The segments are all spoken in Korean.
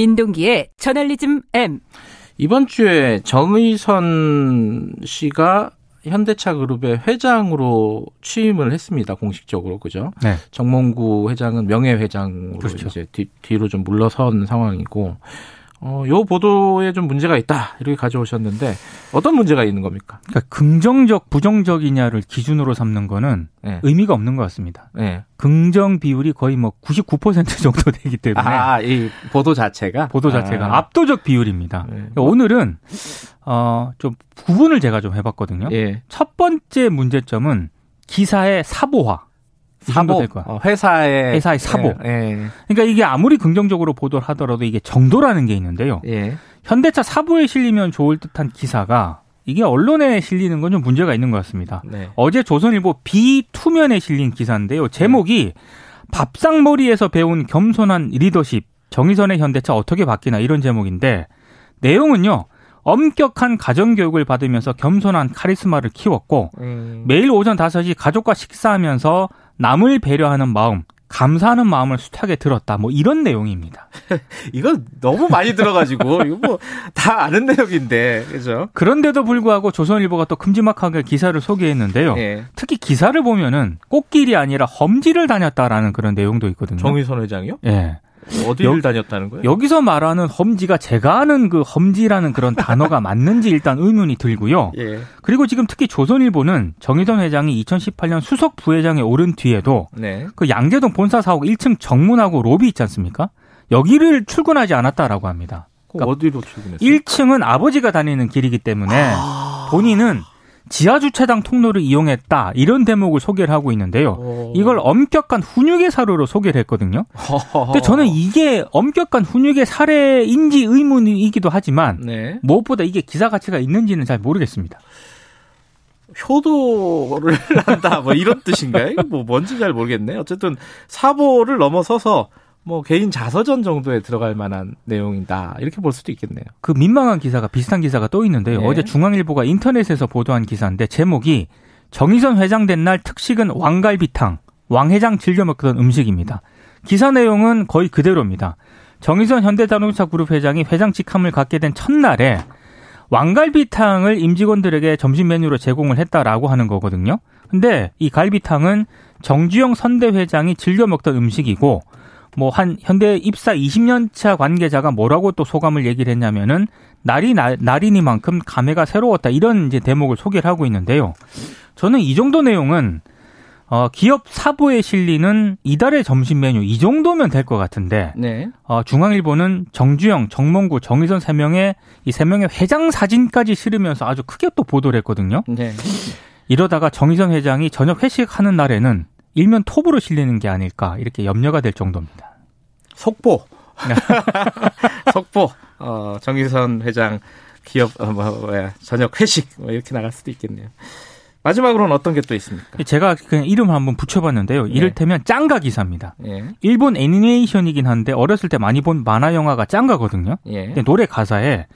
민동기의 저널리즘 M. 이번 주에 정의선 씨가 현대차 그룹의 회장으로 취임을 했습니다. 공식적으로 그죠? 네. 정몽구 회장은 명예 회장으로 그렇죠. 이제 뒤, 뒤로 좀 물러선 상황이고 어, 요 보도에 좀 문제가 있다 이렇게 가져오셨는데 어떤 문제가 있는 겁니까? 그러니까 긍정적, 부정적이냐를 기준으로 삼는 거는 네. 의미가 없는 것 같습니다. 네. 긍정 비율이 거의 뭐 99% 정도 되기 때문에 아, 이 보도 자체가 보도 자체가 아, 압도적 비율입니다. 네. 그러니까 오늘은 어, 좀 구분을 제가 좀 해 봤거든요. 예. 첫 번째 문제점은 기사의 사보화. 사보 될 거야. 어, 회사의 회사의 사보. 예. 예. 그러니까 이게 아무리 긍정적으로 보도를 하더라도 이게 정도라는 게 있는데요. 예. 현대차 사보에 실리면 좋을 듯한 기사가 이게 언론에 실리는 건 좀 문제가 있는 것 같습니다. 네. 어제 조선일보 비투면에 실린 기사인데요. 제목이 밥상머리에서 배운 겸손한 리더십, 정의선의 현대차 어떻게 바뀌나 이런 제목인데 내용은요. 엄격한 가정교육을 받으면서 겸손한 카리스마를 키웠고 음. 매일 오전 5시 가족과 식사하면서 남을 배려하는 마음, 감사하는 마음을 숱하게 들었다. 뭐 이런 내용입니다. 이거 너무 많이 들어가지고 이거 뭐 다 아는 내용인데 그죠? 그런데도 불구하고 조선일보가 또 큼지막하게 기사를 소개했는데요. 예. 특히 기사를 보면은 꽃길이 아니라 험지를 다녔다라는 그런 내용도 있거든요. 정의선 회장이요? 예. 어디를 여- 다녔다는 거예요? 여기서 말하는 험지가 제가 아는 그 험지라는 그런 단어가 맞는지 일단 의문이 들고요. 예. 그리고 지금 특히 조선일보는 정의선 회장이 2018년 수석 부회장에 오른 뒤에도 네. 그 양재동 본사 사옥 1층 정문하고 로비 있지 않습니까? 여기를 출근하지 않았다라고 합니다. 그 어디로 출근했어요? 1층은 아버지가 다니는 길이기 때문에 아. 본인은 지하 주차장 통로를 이용했다 이런 대목을 소개를 하고 있는데요. 어. 이걸 엄격한 훈육의 사료로 소개를 했거든요. 허허허. 근데 저는 이게 엄격한 훈육의 사례인지 의문이기도 하지만 네. 무엇보다 이게 기사 가치가 있는지는 잘 모르겠습니다. 효도를 한다 뭐 이런 뜻인가요? 뭐 뭔지 잘 모르겠네. 어쨌든 사보를 넘어서서 뭐 개인 자서전 정도에 들어갈 만한 내용이다 이렇게 볼 수도 있겠네요. 그 민망한 기사가 비슷한 기사가 또 있는데요. 네. 어제 중앙일보가 인터넷에서 보도한 기사인데 제목이 정의선 회장 된 날 특식은 왕갈비탕, 왕 회장 즐겨 먹던 음식입니다. 기사 내용은 거의 그대로입니다. 정의선 현대자동차 그룹 회장이 회장 직함을 갖게 된 첫날에 왕갈비탕을 임직원들에게 점심 메뉴로 제공을 했다라고 하는 거거든요. 근데 이 갈비탕은 정주영 선대 회장이 즐겨 먹던 음식이고 뭐 한 현대 입사 20년 차 관계자가 뭐라고 또 소감을 얘기를 했냐면은 날이 날, 날이니만큼 감회가 새로웠다 이런 이제 대목을 소개를 하고 있는데요. 저는 이 정도 내용은 어, 기업 사보에 실리는 이달의 점심 메뉴 이 정도면 될 것 같은데 네. 어, 중앙일보는 정주영, 정몽구, 정의선 세 명의 이 세 명의 회장 사진까지 실으면서 아주 크게 또 보도를 했거든요. 네. 이러다가 정의선 회장이 저녁 회식하는 날에는 일면 톱으로 실리는 게 아닐까 이렇게 염려가 될 정도입니다. 속보. 속보. 어, 정의선 회장 기업 어, 뭐, 뭐야 저녁 회식 뭐 이렇게 나갈 수도 있겠네요. 마지막으로는 어떤 게 또 있습니까? 제가 그냥 이름을 한번 붙여봤는데요. 이를테면 짱가 기사입니다. 예. 일본 애니메이션이긴 한데 어렸을 때 많이 본 만화 영화가 짱가거든요. 예. 근데 노래 가사에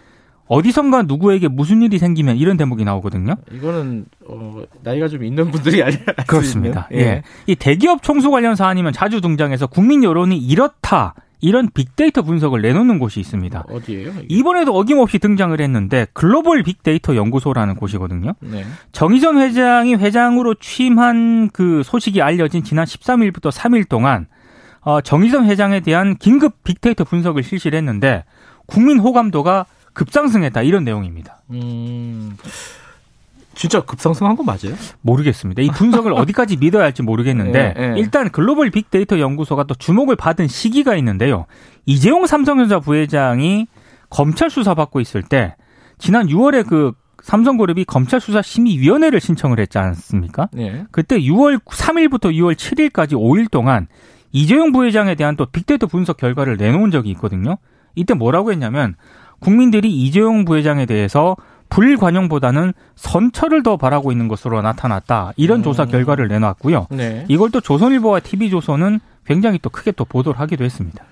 어디선가 누구에게 무슨 일이 생기면 이런 대목이 나오거든요. 이거는 어, 나이가 좀 있는 분들이 아니라 그렇습니다. 예. 예. 이 대기업 총수 관련 사안이면 자주 등장해서 국민 여론이 이렇다. 이런 빅데이터 분석을 내놓는 곳이 있습니다. 어디예요? 이게? 이번에도 어김없이 등장을 했는데 글로벌 빅데이터 연구소라는 곳이거든요. 네. 정의선 회장이 회장으로 취임한 그 소식이 알려진 지난 13일부터 3일 동안 어, 정의선 회장에 대한 긴급 빅데이터 분석을 실시를 했는데 국민 호감도가 급상승했다 이런 내용입니다. 음. 진짜 급상승한 거 맞아요? 모르겠습니다. 이 분석을 어디까지 믿어야 할지 모르겠는데 예, 예. 일단 글로벌 빅데이터 연구소가 또 주목을 받은 시기가 있는데요. 이재용 삼성전자 부회장이 검찰 수사 받고 있을 때 지난 6월에 그 삼성그룹이 검찰 수사 심의위원회를 신청을 했지 않습니까? 네. 그때 6월 3일부터 6월 7일까지 5일 동안 이재용 부회장에 대한 또 빅데이터 분석 결과를 내놓은 적이 있거든요. 이때 뭐라고 했냐면 국민들이 이재용 부회장에 대해서 불관용보다는 선처를 더 바라고 있는 것으로 나타났다. 이런 조사 결과를 내놨고요. 네. 이걸 또 조선일보와 TV조선은 굉장히 또 크게 또 보도를 하기도 했습니다.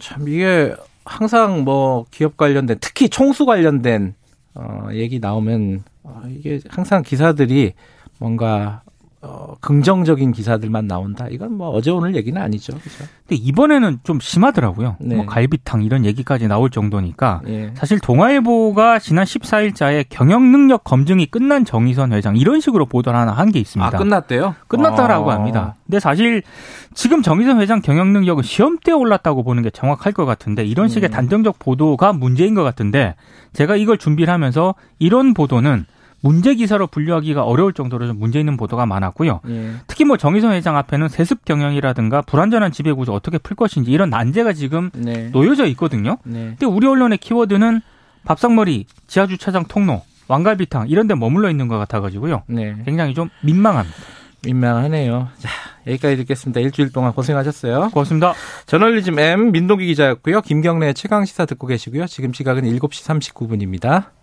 참 이게 항상 뭐 기업 관련된 특히 총수 관련된 어 얘기 나오면 어, 이게 항상 기사들이 뭔가 어, 긍정적인 기사들만 나온다. 이건 뭐 어제 오늘 얘기는 아니죠. 그렇죠? 근데 이번에는 좀 심하더라고요. 네. 뭐 갈비탕 이런 얘기까지 나올 정도니까 예. 사실 동아일보가 지난 14일자에 경영 능력 검증이 끝난 정의선 회장 이런 식으로 보도를 하나 한 게 있습니다. 아 끝났대요? 끝났다라고 어. 합니다. 근데 사실 지금 정의선 회장 경영 능력은 시험대에 올랐다고 보는 게 정확할 것 같은데 이런 식의 음. 단정적 보도가 문제인 것 같은데 제가 이걸 준비를 하면서 이런 보도는 문제 기사로 분류하기가 어려울 정도로 좀 문제 있는 보도가 많았고요. 예. 특히 뭐 정의선 회장 앞에는 세습 경영이라든가 불완전한 지배 구조 어떻게 풀 것인지 이런 난제가 지금 네. 놓여져 있거든요. 네. 근데 우리 언론의 키워드는 밥상머리, 지하 주차장 통로, 왕갈비탕 이런 데 머물러 있는 것 같아 가지고요. 네. 굉장히 좀 민망합니다. 민망하네요. 자, 여기까지 듣겠습니다. 일주일 동안 고생하셨어요. 고맙습니다. 저널리즘 M 민동기 기자였고요. 김경래 최강 시사 듣고 계시고요. 지금 시각은 7시 39분입니다.